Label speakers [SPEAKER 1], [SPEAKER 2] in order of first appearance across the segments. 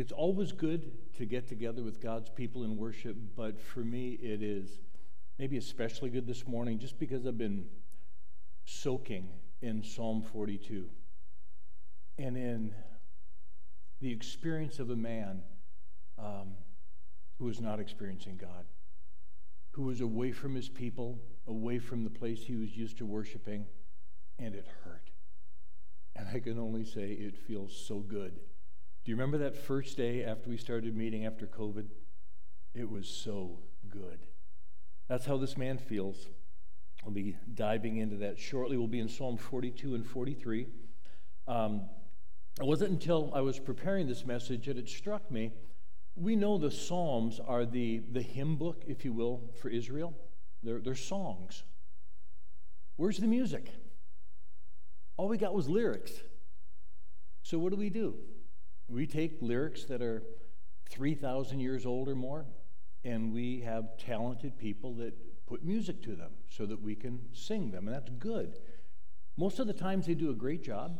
[SPEAKER 1] It's always good to get together with God's people in worship, but for me, it is maybe especially good this morning just because I've been soaking in Psalm 42 and in the experience of a man um, who is not experiencing God, who was away from his people, away from the place he was used to worshiping, and it hurt. And I can only say it feels so good. Do you remember that first day after we started meeting after COVID? It was so good. That's how this man feels. We'll be diving into that shortly. We'll be in Psalm 42 and 43. Um, it wasn't until I was preparing this message that it struck me. We know the Psalms are the, the hymn book, if you will, for Israel. They're, they're songs. Where's the music? All we got was lyrics. So, what do we do? We take lyrics that are 3,000 years old or more, and we have talented people that put music to them so that we can sing them, and that's good. Most of the times they do a great job.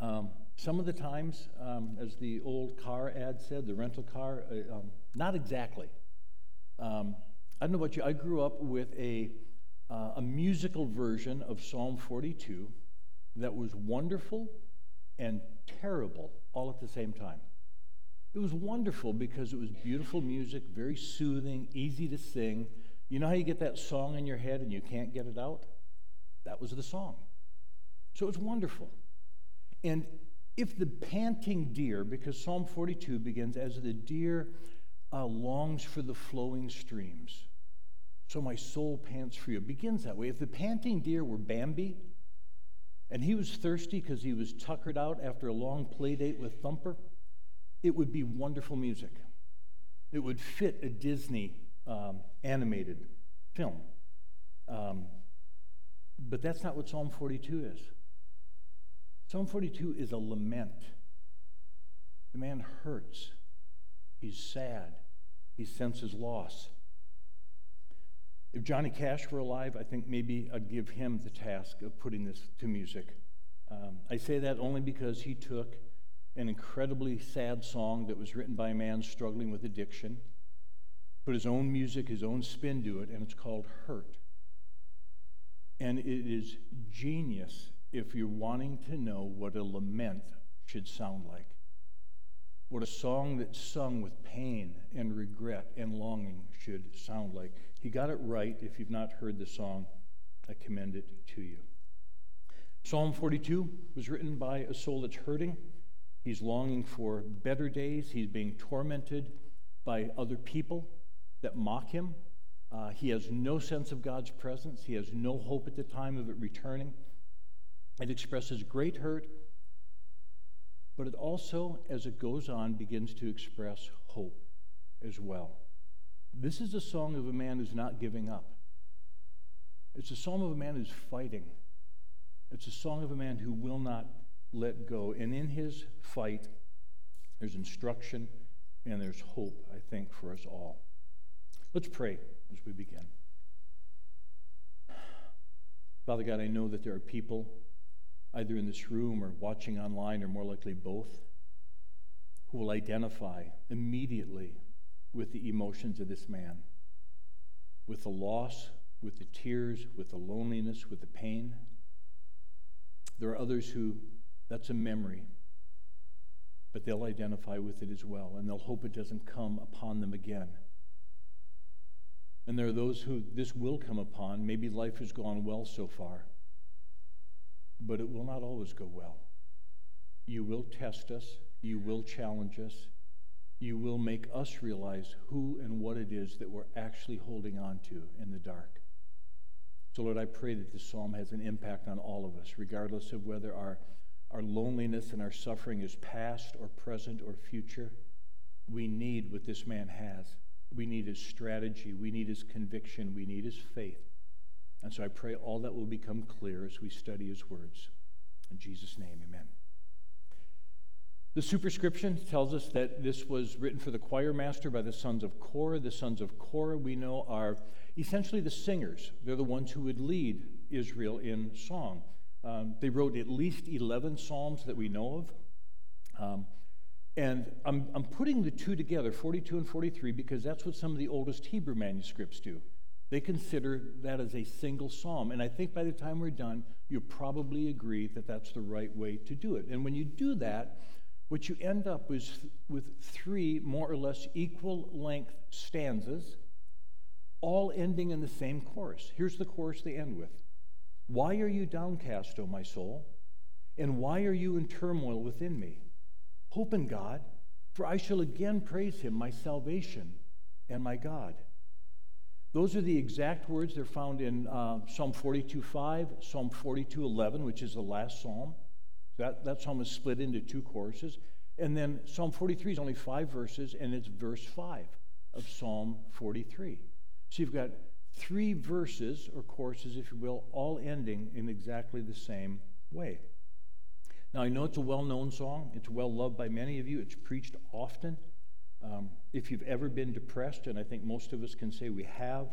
[SPEAKER 1] Um, some of the times, um, as the old car ad said, the rental car, uh, um, not exactly. Um, I don't know about you, I grew up with a, uh, a musical version of Psalm 42 that was wonderful and terrible all at the same time. It was wonderful because it was beautiful music, very soothing, easy to sing. You know how you get that song in your head and you can't get it out? That was the song. So it was wonderful. And if the panting deer, because Psalm 42 begins, as the deer uh, longs for the flowing streams, so my soul pants for you, begins that way. If the panting deer were Bambi, and he was thirsty because he was tuckered out after a long play date with Thumper, it would be wonderful music. It would fit a Disney um, animated film. Um, but that's not what Psalm 42 is. Psalm 42 is a lament. The man hurts. He's sad. He senses loss. If Johnny Cash were alive, I think maybe I'd give him the task of putting this to music. Um, I say that only because he took an incredibly sad song that was written by a man struggling with addiction, put his own music, his own spin to it, and it's called Hurt. And it is genius if you're wanting to know what a lament should sound like. What a song that's sung with pain and regret and longing should sound like. He got it right. If you've not heard the song, I commend it to you. Psalm 42 was written by a soul that's hurting. He's longing for better days. He's being tormented by other people that mock him. Uh, he has no sense of God's presence. He has no hope at the time of it returning. It expresses great hurt, but it also, as it goes on, begins to express hope as well. This is a song of a man who's not giving up. It's a song of a man who's fighting. It's a song of a man who will not let go. And in his fight, there's instruction and there's hope, I think, for us all. Let's pray as we begin. Father God, I know that there are people either in this room or watching online, or more likely both, who will identify immediately with the emotions of this man, with the loss, with the tears, with the loneliness, with the pain. There are others who that's a memory, but they'll identify with it as well, and they'll hope it doesn't come upon them again. And there are those who this will come upon. Maybe life has gone well so far, but it will not always go well. You will test us, you will challenge us, you will make us realize who and what it is that we're actually holding on to in the dark. So, Lord, I pray that this psalm has an impact on all of us, regardless of whether our, our loneliness and our suffering is past or present or future. We need what this man has. We need his strategy. We need his conviction. We need his faith. And so I pray all that will become clear as we study his words. In Jesus' name, amen. The superscription tells us that this was written for the choir master by the sons of Korah. The sons of Korah, we know, are essentially the singers. They're the ones who would lead Israel in song. Um, they wrote at least 11 psalms that we know of. Um, And I'm, I'm putting the two together, 42 and 43, because that's what some of the oldest Hebrew manuscripts do. They consider that as a single psalm. And I think by the time we're done, you'll probably agree that that's the right way to do it. And when you do that, what you end up with, is with three more or less equal length stanzas, all ending in the same chorus. Here's the chorus they end with Why are you downcast, O my soul? And why are you in turmoil within me? Hope in God, for I shall again praise him, my salvation and my God. Those are the exact words. They're found in uh, Psalm 42.5, Psalm 42.11, which is the last psalm. That, that psalm is split into two choruses. And then Psalm 43 is only five verses, and it's verse 5 of Psalm 43. So you've got three verses, or choruses, if you will, all ending in exactly the same way. Now, I know it's a well known song, it's well loved by many of you, it's preached often. Um, if you've ever been depressed, and I think most of us can say we have,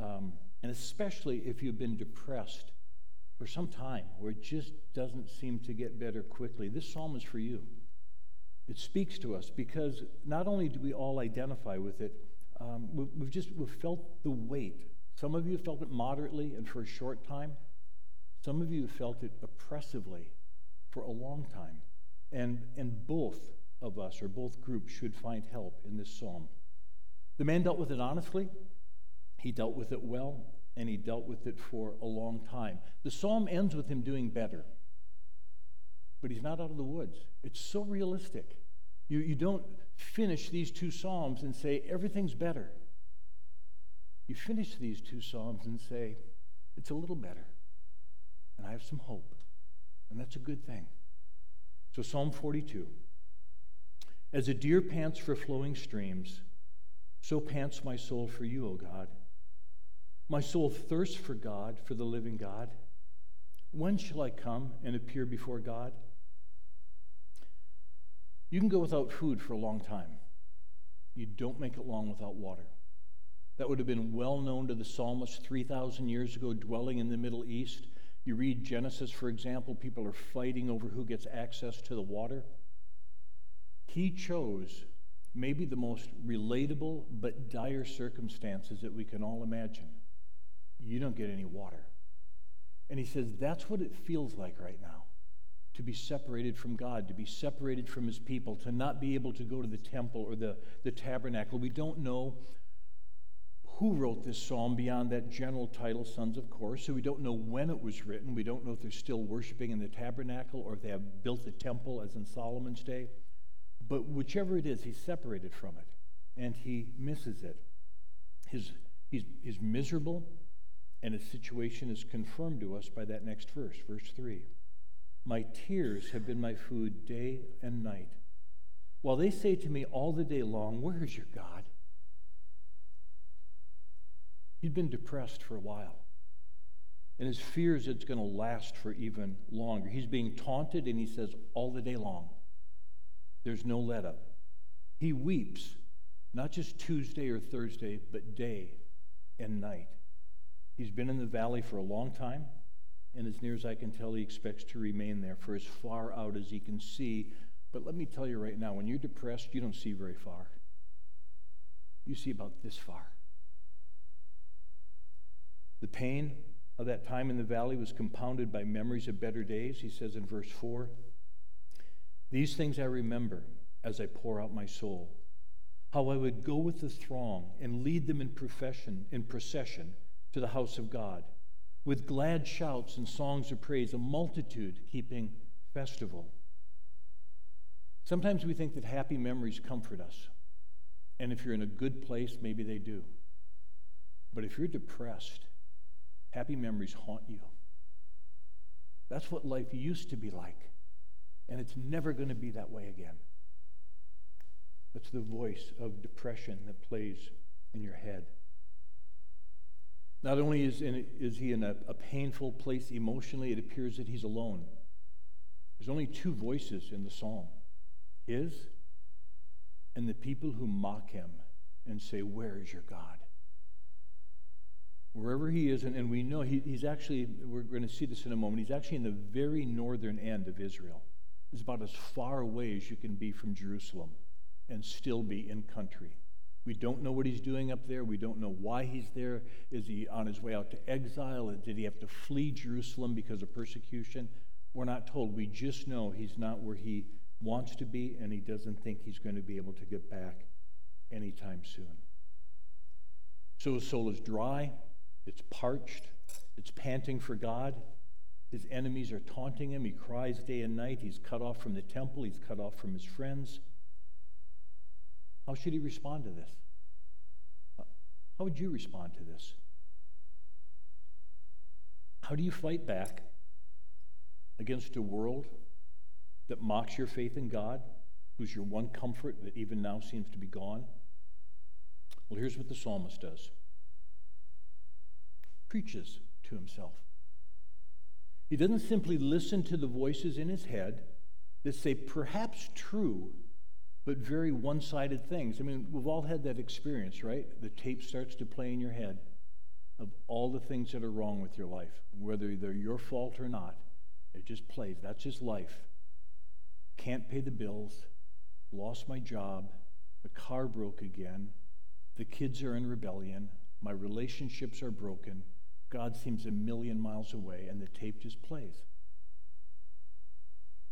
[SPEAKER 1] um, and especially if you've been depressed for some time where it just doesn't seem to get better quickly, this psalm is for you. It speaks to us because not only do we all identify with it, um, we've just we've felt the weight. Some of you felt it moderately and for a short time. Some of you felt it oppressively for a long time. And, and both of us, or both groups, should find help in this psalm. The man dealt with it honestly, he dealt with it well, and he dealt with it for a long time. The psalm ends with him doing better, but he's not out of the woods. It's so realistic. You, you don't finish these two psalms and say, everything's better. You finish these two psalms and say, it's a little better, and I have some hope, and that's a good thing. So, Psalm 42. As a deer pants for flowing streams, so pants my soul for you, O God. My soul thirsts for God, for the living God. When shall I come and appear before God? You can go without food for a long time. You don't make it long without water. That would have been well known to the psalmist 3,000 years ago, dwelling in the Middle East. You read Genesis, for example, people are fighting over who gets access to the water. He chose maybe the most relatable but dire circumstances that we can all imagine. You don't get any water. And he says that's what it feels like right now to be separated from God, to be separated from his people, to not be able to go to the temple or the, the tabernacle. We don't know who wrote this psalm beyond that general title, Sons of Korah. So we don't know when it was written. We don't know if they're still worshiping in the tabernacle or if they have built the temple as in Solomon's day. But whichever it is, he's separated from it and he misses it. His, he's, he's miserable, and his situation is confirmed to us by that next verse, verse 3. My tears have been my food day and night. While they say to me all the day long, Where is your God? He'd been depressed for a while. And his fears it's going to last for even longer. He's being taunted, and he says, All the day long. There's no let up. He weeps, not just Tuesday or Thursday, but day and night. He's been in the valley for a long time, and as near as I can tell, he expects to remain there for as far out as he can see. But let me tell you right now, when you're depressed, you don't see very far. You see about this far. The pain of that time in the valley was compounded by memories of better days, he says in verse 4. These things I remember as I pour out my soul. How I would go with the throng and lead them in profession, in procession to the house of God, with glad shouts and songs of praise, a multitude keeping festival. Sometimes we think that happy memories comfort us. And if you're in a good place, maybe they do. But if you're depressed, happy memories haunt you. That's what life used to be like and it's never going to be that way again. That's the voice of depression that plays in your head. Not only is, in, is he in a, a painful place emotionally, it appears that he's alone. There's only two voices in the psalm his and the people who mock him and say, Where is your God? Wherever he is, and, and we know he, he's actually, we're going to see this in a moment, he's actually in the very northern end of Israel. Is about as far away as you can be from Jerusalem and still be in country. We don't know what he's doing up there. We don't know why he's there. Is he on his way out to exile? Did he have to flee Jerusalem because of persecution? We're not told. We just know he's not where he wants to be, and he doesn't think he's going to be able to get back anytime soon. So his soul is dry, it's parched, it's panting for God. His enemies are taunting him. He cries day and night. He's cut off from the temple, he's cut off from his friends. How should he respond to this? How would you respond to this? How do you fight back against a world that mocks your faith in God, who's your one comfort that even now seems to be gone? Well, here's what the psalmist does preaches to himself. He doesn't simply listen to the voices in his head that say perhaps true, but very one sided things. I mean, we've all had that experience, right? The tape starts to play in your head of all the things that are wrong with your life, whether they're your fault or not. It just plays. That's just life. Can't pay the bills, lost my job, the car broke again, the kids are in rebellion, my relationships are broken, God seems a million miles away, and the tape just plays.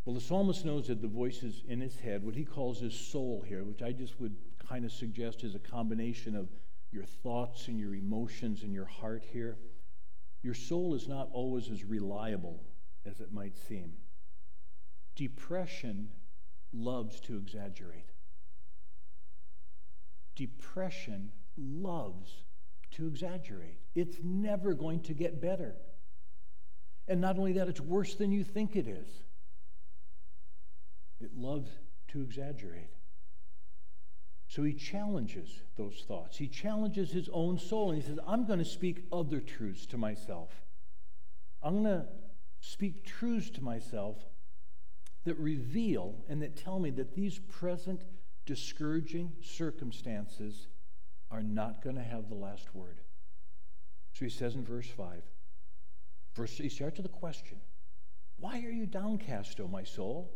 [SPEAKER 1] Well, the psalmist knows that the voices in his head, what he calls his soul here, which I just would kind of suggest is a combination of your thoughts and your emotions and your heart here. Your soul is not always as reliable as it might seem. Depression loves to exaggerate. Depression loves to exaggerate. It's never going to get better. And not only that, it's worse than you think it is. It loves to exaggerate. So he challenges those thoughts. He challenges his own soul and he says, I'm going to speak other truths to myself. I'm going to speak truths to myself that reveal and that tell me that these present discouraging circumstances are not going to have the last word. So he says in verse 5, verse, he starts with a question Why are you downcast, O my soul?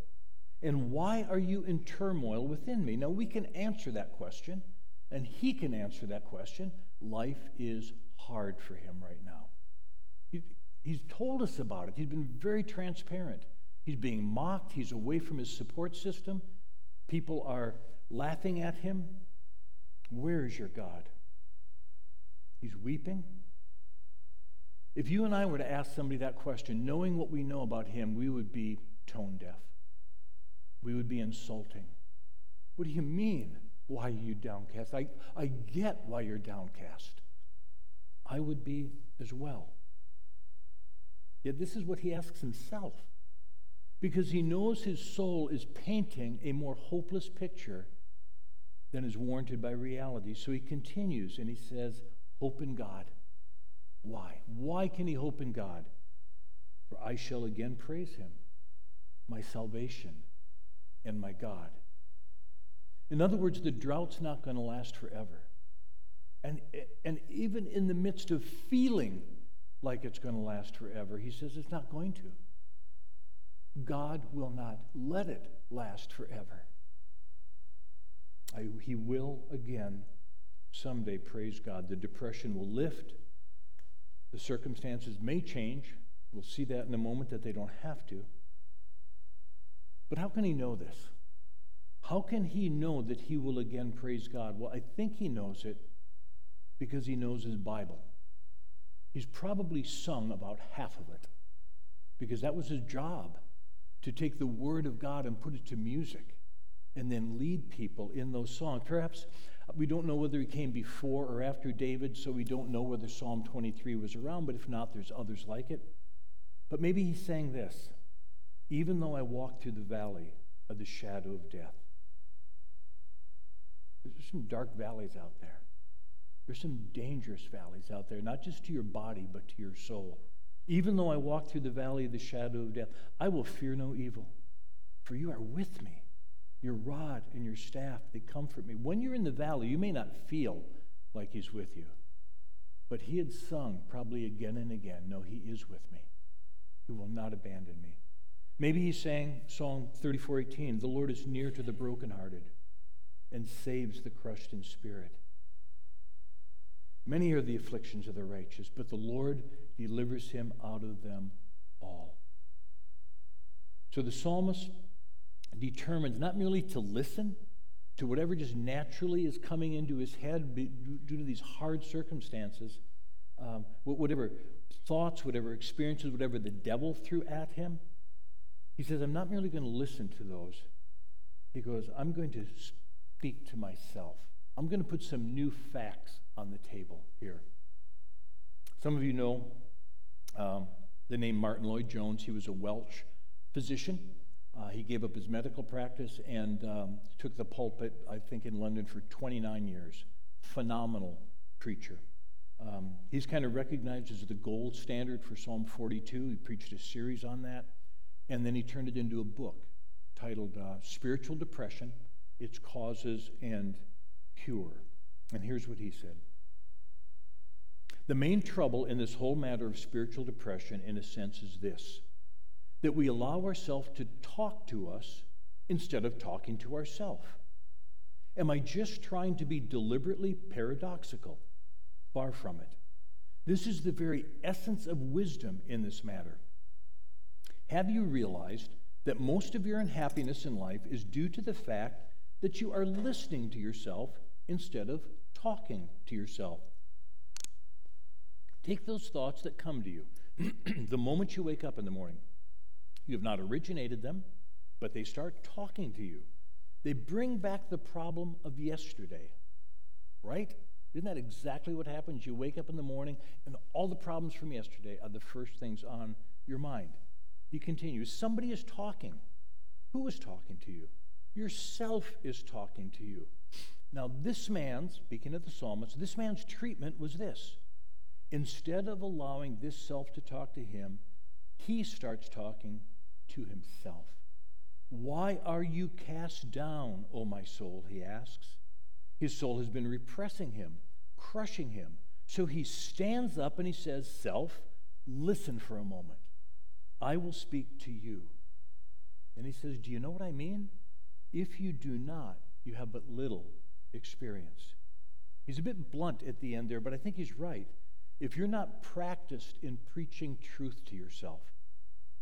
[SPEAKER 1] And why are you in turmoil within me? Now, we can answer that question, and he can answer that question. Life is hard for him right now. He, he's told us about it, he's been very transparent. He's being mocked, he's away from his support system. People are laughing at him. Where is your God? He's weeping. If you and I were to ask somebody that question, knowing what we know about him, we would be tone deaf. We would be insulting. What do you mean? Why are you downcast? I, I get why you're downcast. I would be as well. Yet this is what he asks himself because he knows his soul is painting a more hopeless picture than is warranted by reality. So he continues and he says, Hope in God. Why? Why can he hope in God? For I shall again praise him, my salvation and my God. In other words, the drought's not going to last forever. And, and even in the midst of feeling like it's going to last forever, he says it's not going to. God will not let it last forever. I, he will again someday, praise God. The depression will lift. The circumstances may change. We'll see that in a moment that they don't have to. But how can he know this? How can he know that he will again praise God? Well, I think he knows it because he knows his Bible. He's probably sung about half of it because that was his job to take the Word of God and put it to music and then lead people in those songs. Perhaps we don't know whether he came before or after David, so we don't know whether Psalm 23 was around, but if not, there's others like it. But maybe he sang this Even though I walk through the valley of the shadow of death. There's some dark valleys out there. There's some dangerous valleys out there, not just to your body, but to your soul. Even though I walk through the valley of the shadow of death, I will fear no evil, for you are with me. Your rod and your staff, they comfort me. When you're in the valley, you may not feel like He's with you. But he had sung probably again and again, No, He is with me. He will not abandon me. Maybe he's saying Psalm 34:18, "The Lord is near to the brokenhearted and saves the crushed in spirit." Many are the afflictions of the righteous, but the Lord delivers him out of them all. So the psalmist determines not merely to listen to whatever just naturally is coming into his head due to these hard circumstances, um, whatever thoughts, whatever experiences, whatever the devil threw at him. He says, I'm not merely going to listen to those. He goes, I'm going to speak to myself. I'm going to put some new facts on the table here. Some of you know um, the name Martyn Lloyd-Jones. He was a Welsh physician. Uh, he gave up his medical practice and um, took the pulpit, I think, in London for 29 years. Phenomenal preacher. Um, he's kind of recognized as the gold standard for Psalm 42. He preached a series on that. And then he turned it into a book titled uh, Spiritual Depression Its Causes and Cure. And here's what he said The main trouble in this whole matter of spiritual depression, in a sense, is this that we allow ourselves to talk to us instead of talking to ourselves. Am I just trying to be deliberately paradoxical? Far from it. This is the very essence of wisdom in this matter. Have you realized that most of your unhappiness in life is due to the fact that you are listening to yourself instead of talking to yourself? Take those thoughts that come to you the moment you wake up in the morning. You have not originated them, but they start talking to you. They bring back the problem of yesterday, right? Isn't that exactly what happens? You wake up in the morning, and all the problems from yesterday are the first things on your mind. He continues Somebody is talking. Who is talking to you? Yourself is talking to you. Now, this man, speaking of the psalmist, this man's treatment was this. Instead of allowing this self to talk to him, he starts talking to himself. Why are you cast down, O my soul? He asks. His soul has been repressing him, crushing him. So he stands up and he says, Self, listen for a moment. I will speak to you. And he says, Do you know what I mean? If you do not, you have but little experience. He's a bit blunt at the end there, but I think he's right. If you're not practiced in preaching truth to yourself,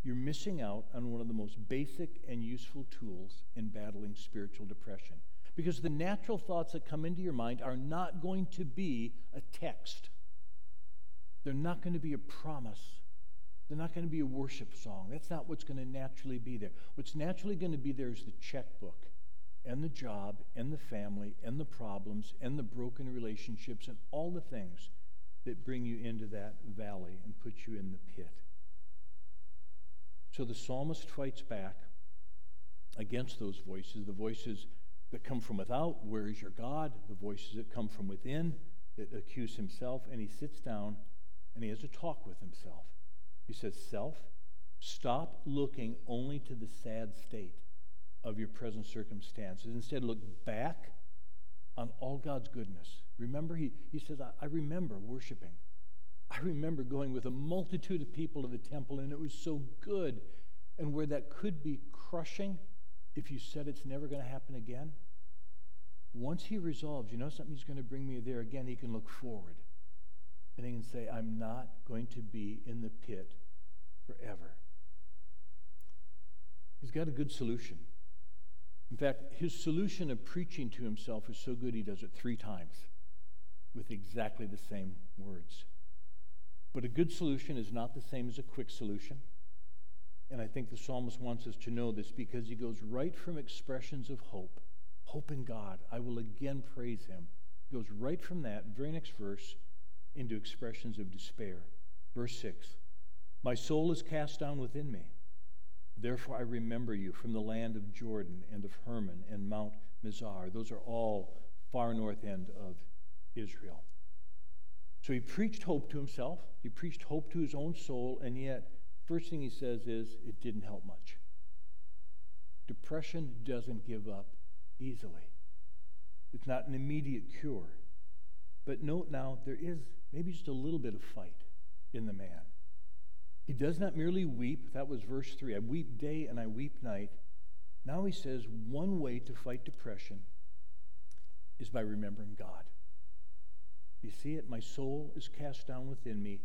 [SPEAKER 1] you're missing out on one of the most basic and useful tools in battling spiritual depression. Because the natural thoughts that come into your mind are not going to be a text, they're not going to be a promise. They're not going to be a worship song. That's not what's going to naturally be there. What's naturally going to be there is the checkbook and the job and the family and the problems and the broken relationships and all the things that bring you into that valley and put you in the pit. So the psalmist fights back against those voices, the voices that come from without, where is your God? The voices that come from within that accuse himself, and he sits down and he has a talk with himself. He says, Self, stop looking only to the sad state of your present circumstances. Instead, look back on all God's goodness. Remember, he, he says, I, I remember worshiping. I remember going with a multitude of people to the temple, and it was so good. And where that could be crushing, if you said it's never going to happen again, once he resolves, you know, something's going to bring me there again, he can look forward. And he can say, I'm not going to be in the pit forever. He's got a good solution. In fact, his solution of preaching to himself is so good he does it three times with exactly the same words. But a good solution is not the same as a quick solution. And I think the psalmist wants us to know this because he goes right from expressions of hope, hope in God. I will again praise him. He goes right from that, very next verse, into expressions of despair. Verse 6 My soul is cast down within me. Therefore I remember you from the land of Jordan and of Hermon and Mount Mizar. Those are all far north end of Israel. So he preached hope to himself, he preached hope to his own soul, and yet, first thing he says is, it didn't help much. Depression doesn't give up easily, it's not an immediate cure. But note now, there is maybe just a little bit of fight in the man. He does not merely weep. That was verse 3. I weep day and I weep night. Now he says one way to fight depression is by remembering God. You see it? My soul is cast down within me.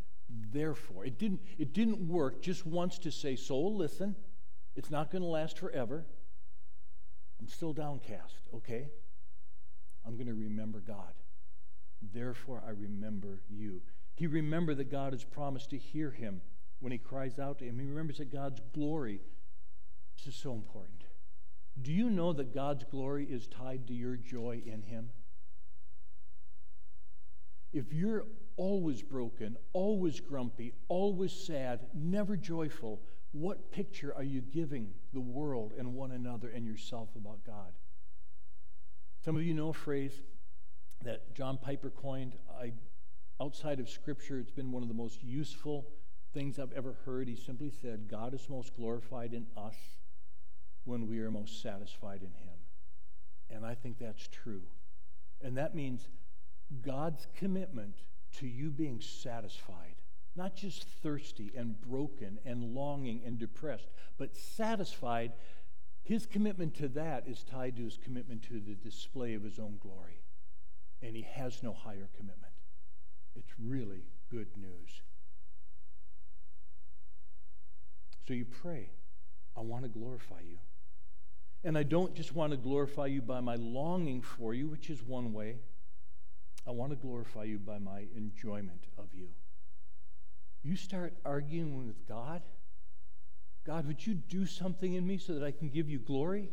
[SPEAKER 1] Therefore, it didn't, it didn't work just once to say, Soul, listen, it's not going to last forever. I'm still downcast, okay? I'm going to remember God. Therefore, I remember you. He remembered that God has promised to hear him when he cries out to him. He remembers that God's glory. This is so important. Do you know that God's glory is tied to your joy in him? If you're always broken, always grumpy, always sad, never joyful, what picture are you giving the world and one another and yourself about God? Some of you know a phrase that John Piper coined. I, outside of Scripture, it's been one of the most useful things I've ever heard. He simply said, God is most glorified in us when we are most satisfied in Him. And I think that's true. And that means God's commitment to you being satisfied, not just thirsty and broken and longing and depressed, but satisfied. His commitment to that is tied to his commitment to the display of his own glory. And he has no higher commitment. It's really good news. So you pray, I want to glorify you. And I don't just want to glorify you by my longing for you, which is one way. I want to glorify you by my enjoyment of you. You start arguing with God. God, would you do something in me so that I can give you glory?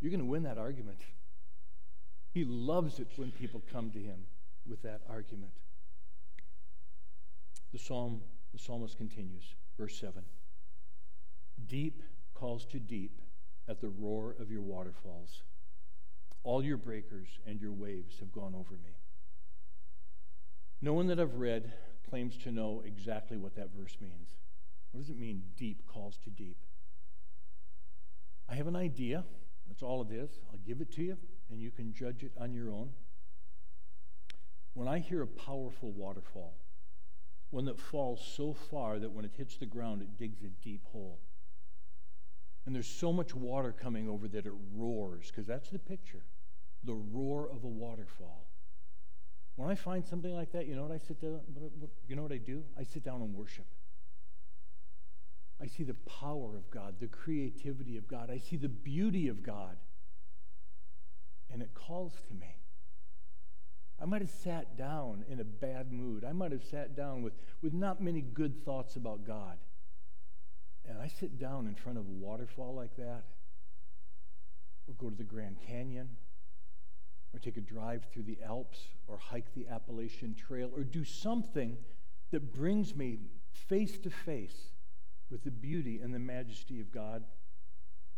[SPEAKER 1] You're going to win that argument. He loves it when people come to him with that argument. The psalm, the psalmist continues, verse 7. Deep calls to deep at the roar of your waterfalls. All your breakers and your waves have gone over me. No one that I've read claims to know exactly what that verse means. What does it mean, deep calls to deep? I have an idea. That's all it is. I'll give it to you, and you can judge it on your own. When I hear a powerful waterfall, one that falls so far that when it hits the ground, it digs a deep hole. And there's so much water coming over that it roars, because that's the picture the roar of a waterfall. When I find something like that, you know what I sit down, you know what I do? I sit down and worship. I see the power of God, the creativity of God. I see the beauty of God. And it calls to me. I might have sat down in a bad mood. I might have sat down with, with not many good thoughts about God. And I sit down in front of a waterfall like that, or go to the Grand Canyon, or take a drive through the Alps, or hike the Appalachian Trail, or do something that brings me face to face with the beauty and the majesty of God,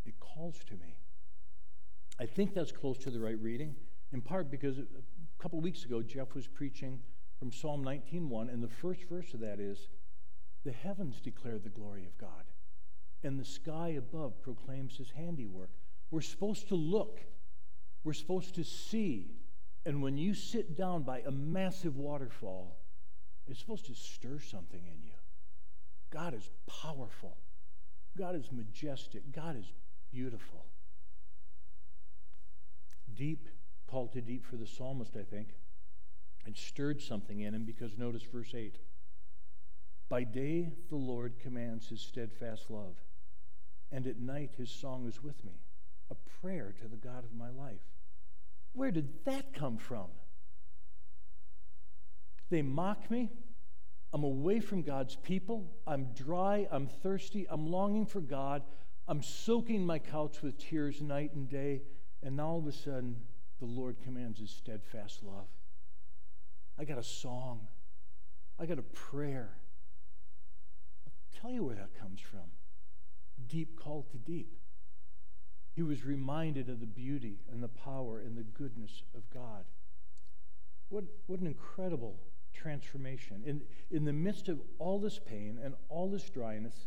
[SPEAKER 1] it calls to me. I think that's close to the right reading, in part because a couple of weeks ago, Jeff was preaching from Psalm 19.1, and the first verse of that is, The heavens declare the glory of God and the sky above proclaims his handiwork. We're supposed to look, we're supposed to see. And when you sit down by a massive waterfall, it's supposed to stir something in you. God is powerful, God is majestic, God is beautiful. Deep, called to deep for the psalmist, I think, and stirred something in him because notice verse 8. By day, the Lord commands his steadfast love and at night his song is with me, a prayer to the God of my life. Where did that come from? They mock me. I'm away from God's people. I'm dry. I'm thirsty. I'm longing for God. I'm soaking my couch with tears night and day. And now all of a sudden, the Lord commands his steadfast love. I got a song. I got a prayer. I'll tell you where that comes from deep call to deep. He was reminded of the beauty and the power and the goodness of God. What, what an incredible transformation. In, in the midst of all this pain and all this dryness,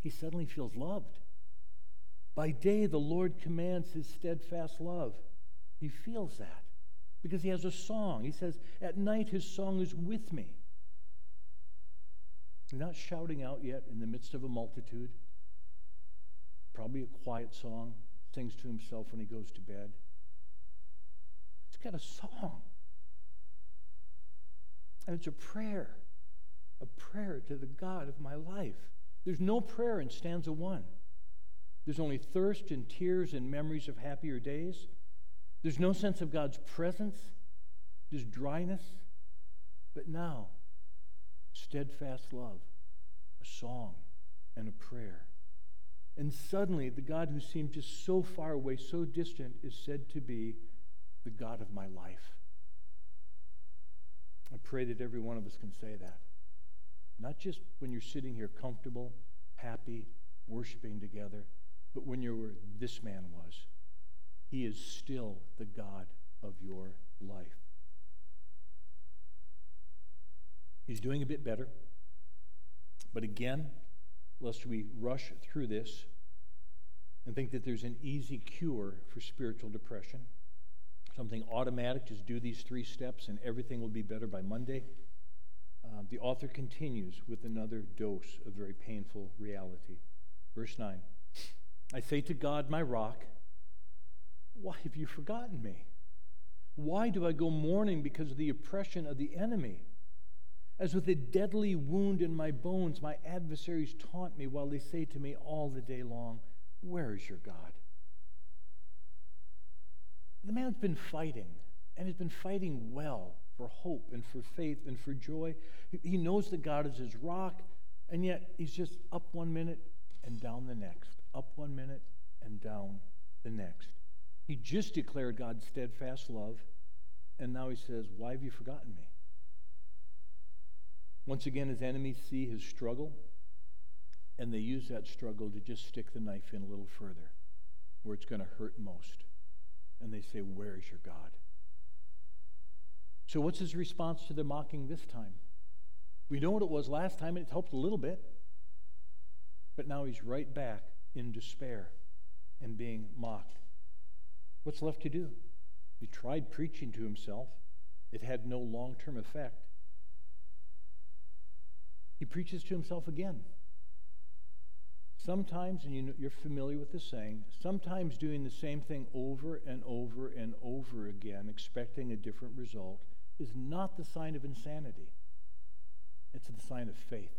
[SPEAKER 1] he suddenly feels loved. By day, the Lord commands his steadfast love. He feels that because he has a song. He says, At night, his song is with me. Not shouting out yet in the midst of a multitude. Probably a quiet song, sings to himself when he goes to bed. He's got a song. And it's a prayer, a prayer to the God of my life. There's no prayer in stanza one. There's only thirst and tears and memories of happier days. There's no sense of God's presence, just dryness. But now, steadfast love, a song, and a prayer. And suddenly, the God who seemed just so far away, so distant, is said to be the God of my life. I pray that every one of us can say that. Not just when you're sitting here comfortable, happy, worshiping together, but when you're where this man was. He is still the God of your life. He's doing a bit better. But again, lest we rush through this and think that there's an easy cure for spiritual depression, something automatic, just do these three steps and everything will be better by Monday. Uh, the author continues with another dose of very painful reality. Verse 9 I say to God, my rock, why have you forgotten me? Why do I go mourning because of the oppression of the enemy? As with a deadly wound in my bones, my adversaries taunt me while they say to me all the day long, Where is your God? The man's been fighting, and he's been fighting well for hope and for faith and for joy. He knows that God is his rock, and yet he's just up one minute and down the next, up one minute and down the next. He just declared God's steadfast love, and now he says, Why have you forgotten me? Once again, his enemies see his struggle, and they use that struggle to just stick the knife in a little further, where it's going to hurt most. And they say, Where is your God? So, what's his response to the mocking this time? We know what it was last time, and it helped a little bit. But now he's right back in despair and being mocked. What's left to do? He tried preaching to himself, it had no long term effect. He preaches to himself again. Sometimes, and you know, you're familiar with the saying, sometimes doing the same thing over and over and over again, expecting a different result, is not the sign of insanity. It's the sign of faith.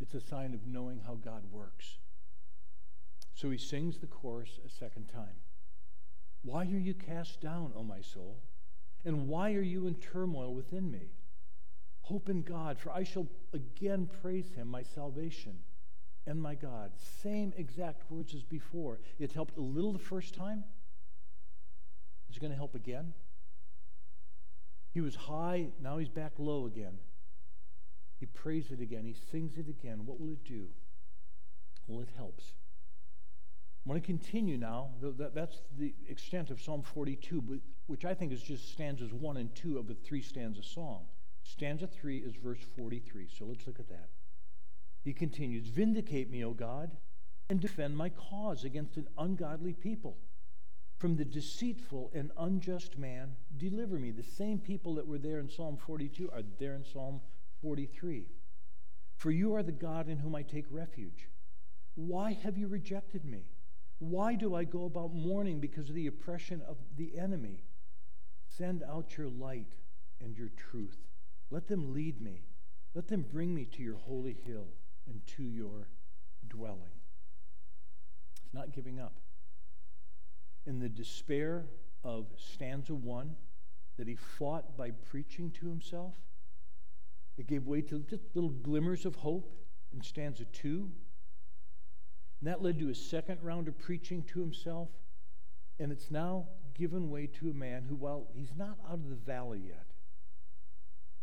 [SPEAKER 1] It's a sign of knowing how God works. So he sings the chorus a second time. Why are you cast down, O my soul? And why are you in turmoil within me? Hope in God, for I shall again praise him, my salvation and my God. Same exact words as before. It helped a little the first time. It's going to help again. He was high, now he's back low again. He prays it again, he sings it again. What will it do? Well, it helps. I want to continue now. That's the extent of Psalm 42, which I think is just stanzas 1 and 2 of a three stanza song. Stanza 3 is verse 43. So let's look at that. He continues Vindicate me, O God, and defend my cause against an ungodly people. From the deceitful and unjust man, deliver me. The same people that were there in Psalm 42 are there in Psalm 43. For you are the God in whom I take refuge. Why have you rejected me? Why do I go about mourning because of the oppression of the enemy? Send out your light and your truth. Let them lead me. Let them bring me to your holy hill and to your dwelling. It's not giving up. In the despair of stanza one that he fought by preaching to himself, it gave way to just little glimmers of hope in stanza two. And that led to a second round of preaching to himself. And it's now given way to a man who, while he's not out of the valley yet,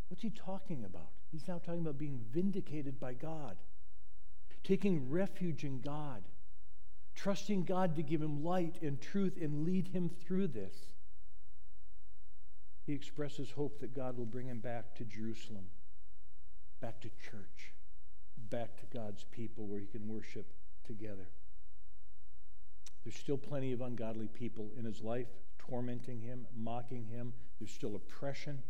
[SPEAKER 1] What's he talking about? He's now talking about being vindicated by God, taking refuge in God, trusting God to give him light and truth and lead him through this. He expresses hope that God will bring him back to Jerusalem, back to church, back to God's people where he can worship together. There's still plenty of ungodly people in his life tormenting him, mocking him. There's still oppression.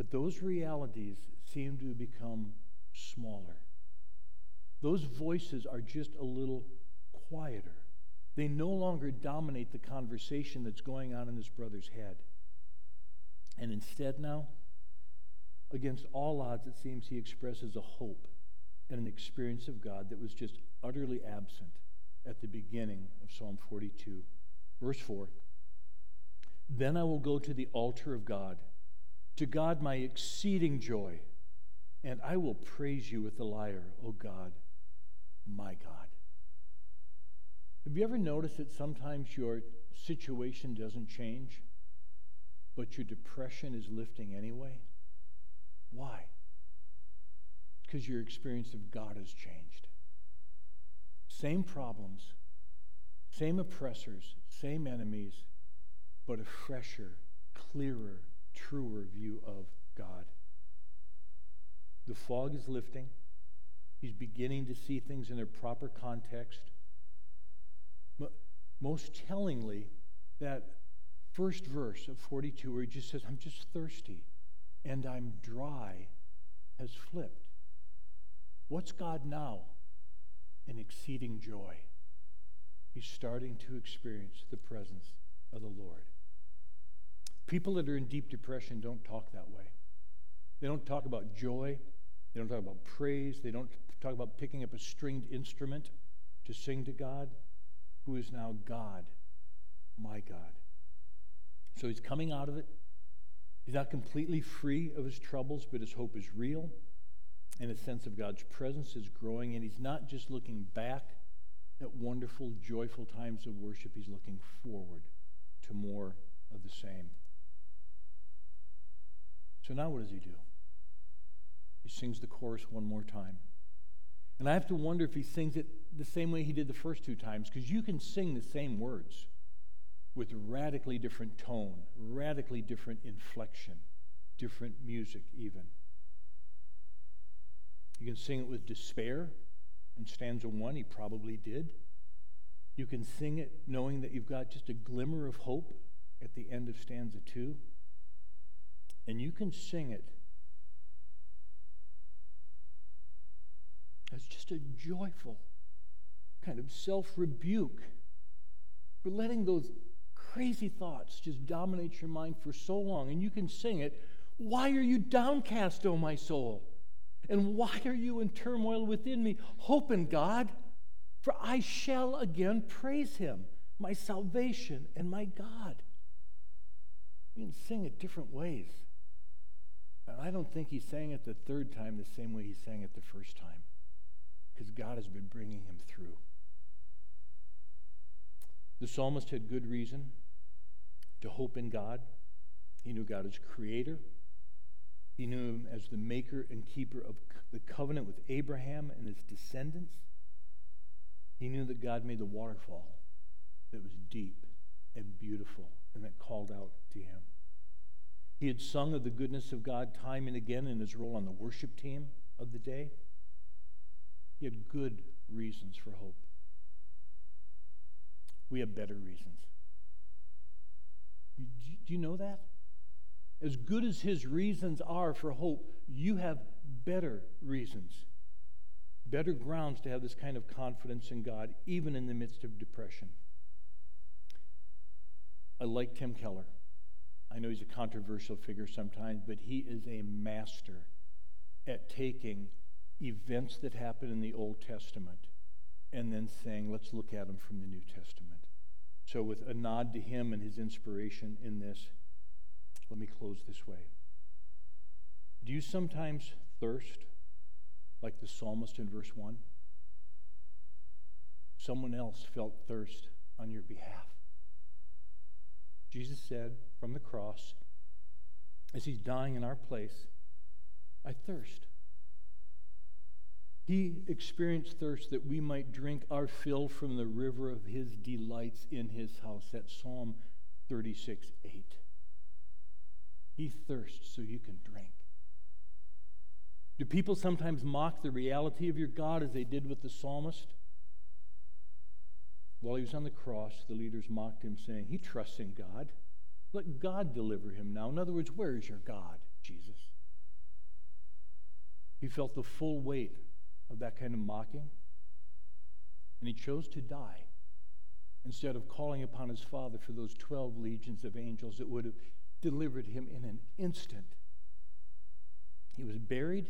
[SPEAKER 1] But those realities seem to become smaller. Those voices are just a little quieter. They no longer dominate the conversation that's going on in his brother's head. And instead, now, against all odds, it seems he expresses a hope and an experience of God that was just utterly absent at the beginning of Psalm 42. Verse 4 Then I will go to the altar of God, to God my exceeding joy, and I will praise you with the lyre, O God, my God. Have you ever noticed that sometimes your situation doesn't change, but your depression is lifting anyway? Why? Because your experience of God has changed. Same problems, same oppressors, same enemies, but a fresher, clearer, truer view of God. The fog is lifting. He's beginning to see things in their proper context. Most tellingly, that first verse of 42, where he just says, I'm just thirsty and I'm dry, has flipped. What's God now? An exceeding joy. He's starting to experience the presence of the Lord. People that are in deep depression don't talk that way. They don't talk about joy. They don't talk about praise. They don't talk about picking up a stringed instrument to sing to God, who is now God, my God. So he's coming out of it. He's not completely free of his troubles, but his hope is real. And his sense of God's presence is growing. And he's not just looking back at wonderful, joyful times of worship, he's looking forward to more of the same. So now what does he do? He sings the chorus one more time. And I have to wonder if he sings it the same way he did the first two times, because you can sing the same words with radically different tone, radically different inflection, different music, even. You can sing it with despair in stanza one, he probably did. You can sing it knowing that you've got just a glimmer of hope at the end of stanza two. And you can sing it as just a joyful kind of self rebuke for letting those crazy thoughts just dominate your mind for so long. And you can sing it Why are you downcast, O my soul? And why are you in turmoil within me? Hope in God, for I shall again praise him, my salvation and my God. You can sing it different ways. And I don't think he sang it the third time the same way he sang it the first time, because God has been bringing him through. The psalmist had good reason to hope in God. He knew God as creator. He knew him as the maker and keeper of the covenant with Abraham and his descendants. He knew that God made the waterfall that was deep and beautiful and that called out to him. He had sung of the goodness of God time and again in his role on the worship team of the day. He had good reasons for hope. We have better reasons. Do you know that? As good as his reasons are for hope, you have better reasons, better grounds to have this kind of confidence in God, even in the midst of depression. I like Tim Keller. I know he's a controversial figure sometimes, but he is a master at taking events that happen in the Old Testament and then saying, let's look at them from the New Testament. So, with a nod to him and his inspiration in this, let me close this way. Do you sometimes thirst like the psalmist in verse 1? Someone else felt thirst on your behalf. Jesus said from the cross, as he's dying in our place, I thirst. He experienced thirst that we might drink our fill from the river of his delights in his house. That's Psalm 36 8. He thirsts so you can drink. Do people sometimes mock the reality of your God as they did with the psalmist? While he was on the cross, the leaders mocked him, saying, He trusts in God. Let God deliver him now. In other words, where is your God, Jesus? He felt the full weight of that kind of mocking, and he chose to die instead of calling upon his Father for those 12 legions of angels that would have delivered him in an instant. He was buried,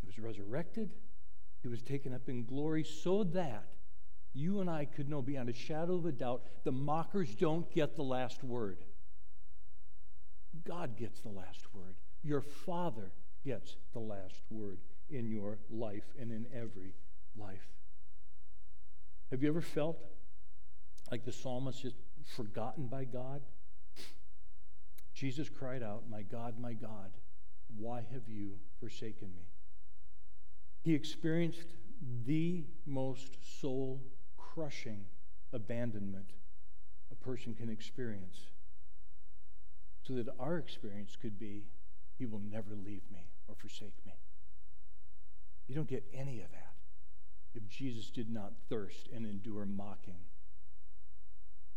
[SPEAKER 1] he was resurrected, he was taken up in glory so that you and I could know beyond a shadow of a doubt the mockers don't get the last word. God gets the last word. Your Father gets the last word in your life and in every life. Have you ever felt like the psalmist just forgotten by God? Jesus cried out, My God, my God, why have you forsaken me? He experienced the most soul crushing abandonment a person can experience, so that our experience could be, He will never leave me or forsake me. You don't get any of that if Jesus did not thirst and endure mocking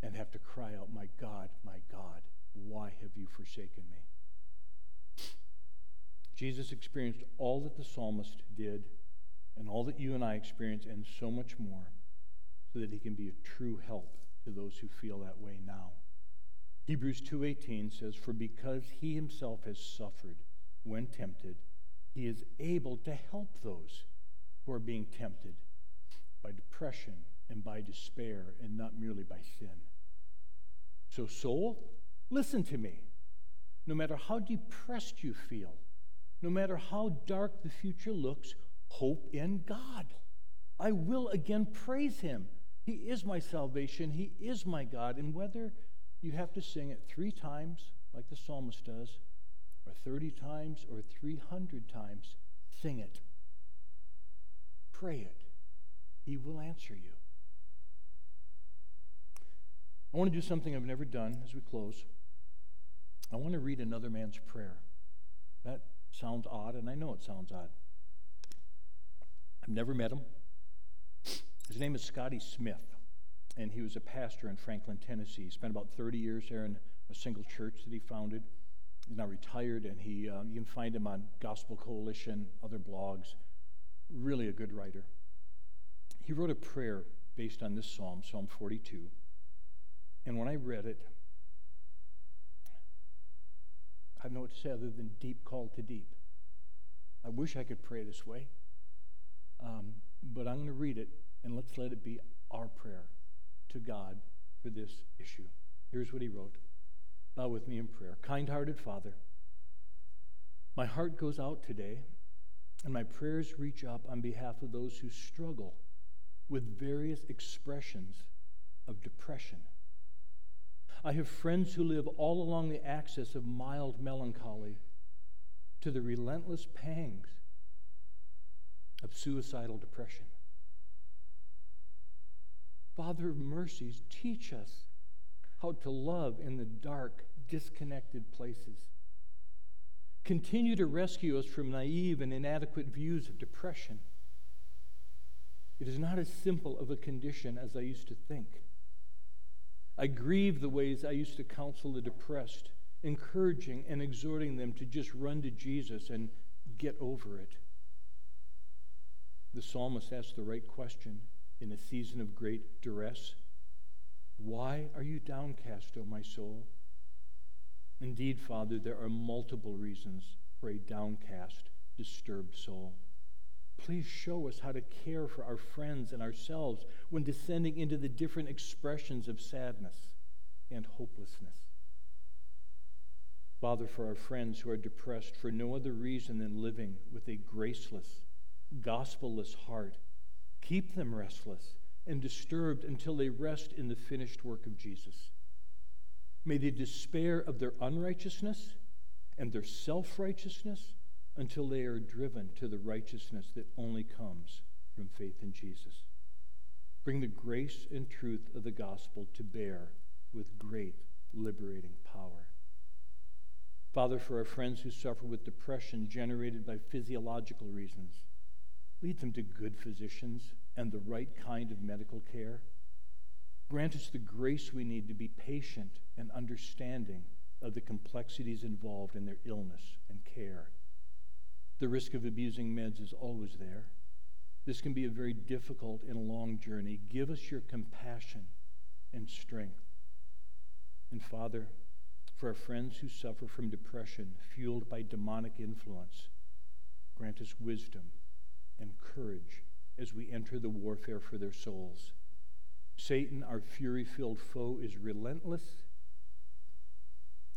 [SPEAKER 1] and have to cry out, My God, my God, why have you forsaken me? Jesus experienced all that the psalmist did and all that you and I experience and so much more so that he can be a true help to those who feel that way now. Hebrews 2:18 says for because he himself has suffered when tempted he is able to help those who are being tempted by depression and by despair and not merely by sin. So soul, listen to me. No matter how depressed you feel, no matter how dark the future looks, hope in God. I will again praise him he is my salvation. He is my God. And whether you have to sing it three times, like the psalmist does, or 30 times, or 300 times, sing it. Pray it. He will answer you. I want to do something I've never done as we close. I want to read another man's prayer. That sounds odd, and I know it sounds odd. I've never met him. His name is Scotty Smith, and he was a pastor in Franklin, Tennessee. He spent about 30 years there in a single church that he founded. He's now retired, and he uh, you can find him on Gospel Coalition, other blogs. Really a good writer. He wrote a prayer based on this psalm, Psalm 42. And when I read it, I have no what to say other than deep call to deep. I wish I could pray this way, um, but I'm going to read it and let's let it be our prayer to God for this issue. Here's what he wrote Bow with me in prayer. Kind hearted Father, my heart goes out today, and my prayers reach up on behalf of those who struggle with various expressions of depression. I have friends who live all along the axis of mild melancholy to the relentless pangs of suicidal depression. Father of mercies, teach us how to love in the dark, disconnected places. Continue to rescue us from naive and inadequate views of depression. It is not as simple of a condition as I used to think. I grieve the ways I used to counsel the depressed, encouraging and exhorting them to just run to Jesus and get over it. The psalmist asked the right question in a season of great duress? Why are you downcast, O my soul? Indeed, Father, there are multiple reasons for a downcast, disturbed soul. Please show us how to care for our friends and ourselves when descending into the different expressions of sadness and hopelessness. Father, for our friends who are depressed for no other reason than living with a graceless, gospelless heart, Keep them restless and disturbed until they rest in the finished work of Jesus. May they despair of their unrighteousness and their self righteousness until they are driven to the righteousness that only comes from faith in Jesus. Bring the grace and truth of the gospel to bear with great liberating power. Father, for our friends who suffer with depression generated by physiological reasons, Lead them to good physicians and the right kind of medical care. Grant us the grace we need to be patient and understanding of the complexities involved in their illness and care. The risk of abusing meds is always there. This can be a very difficult and long journey. Give us your compassion and strength. And Father, for our friends who suffer from depression fueled by demonic influence, grant us wisdom and courage as we enter the warfare for their souls. Satan, our fury filled foe, is relentless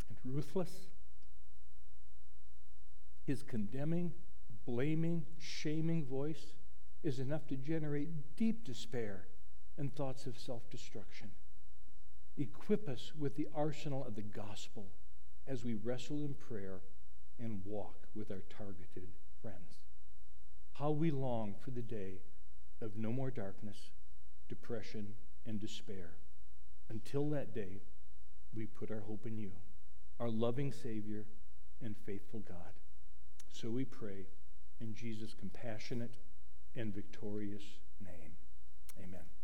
[SPEAKER 1] and ruthless. His condemning, blaming, shaming voice is enough to generate deep despair and thoughts of self destruction. Equip us with the arsenal of the gospel as we wrestle in prayer and walk with our targeted friends. How we long for the day of no more darkness, depression, and despair. Until that day, we put our hope in you, our loving Savior and faithful God. So we pray in Jesus' compassionate and victorious name. Amen.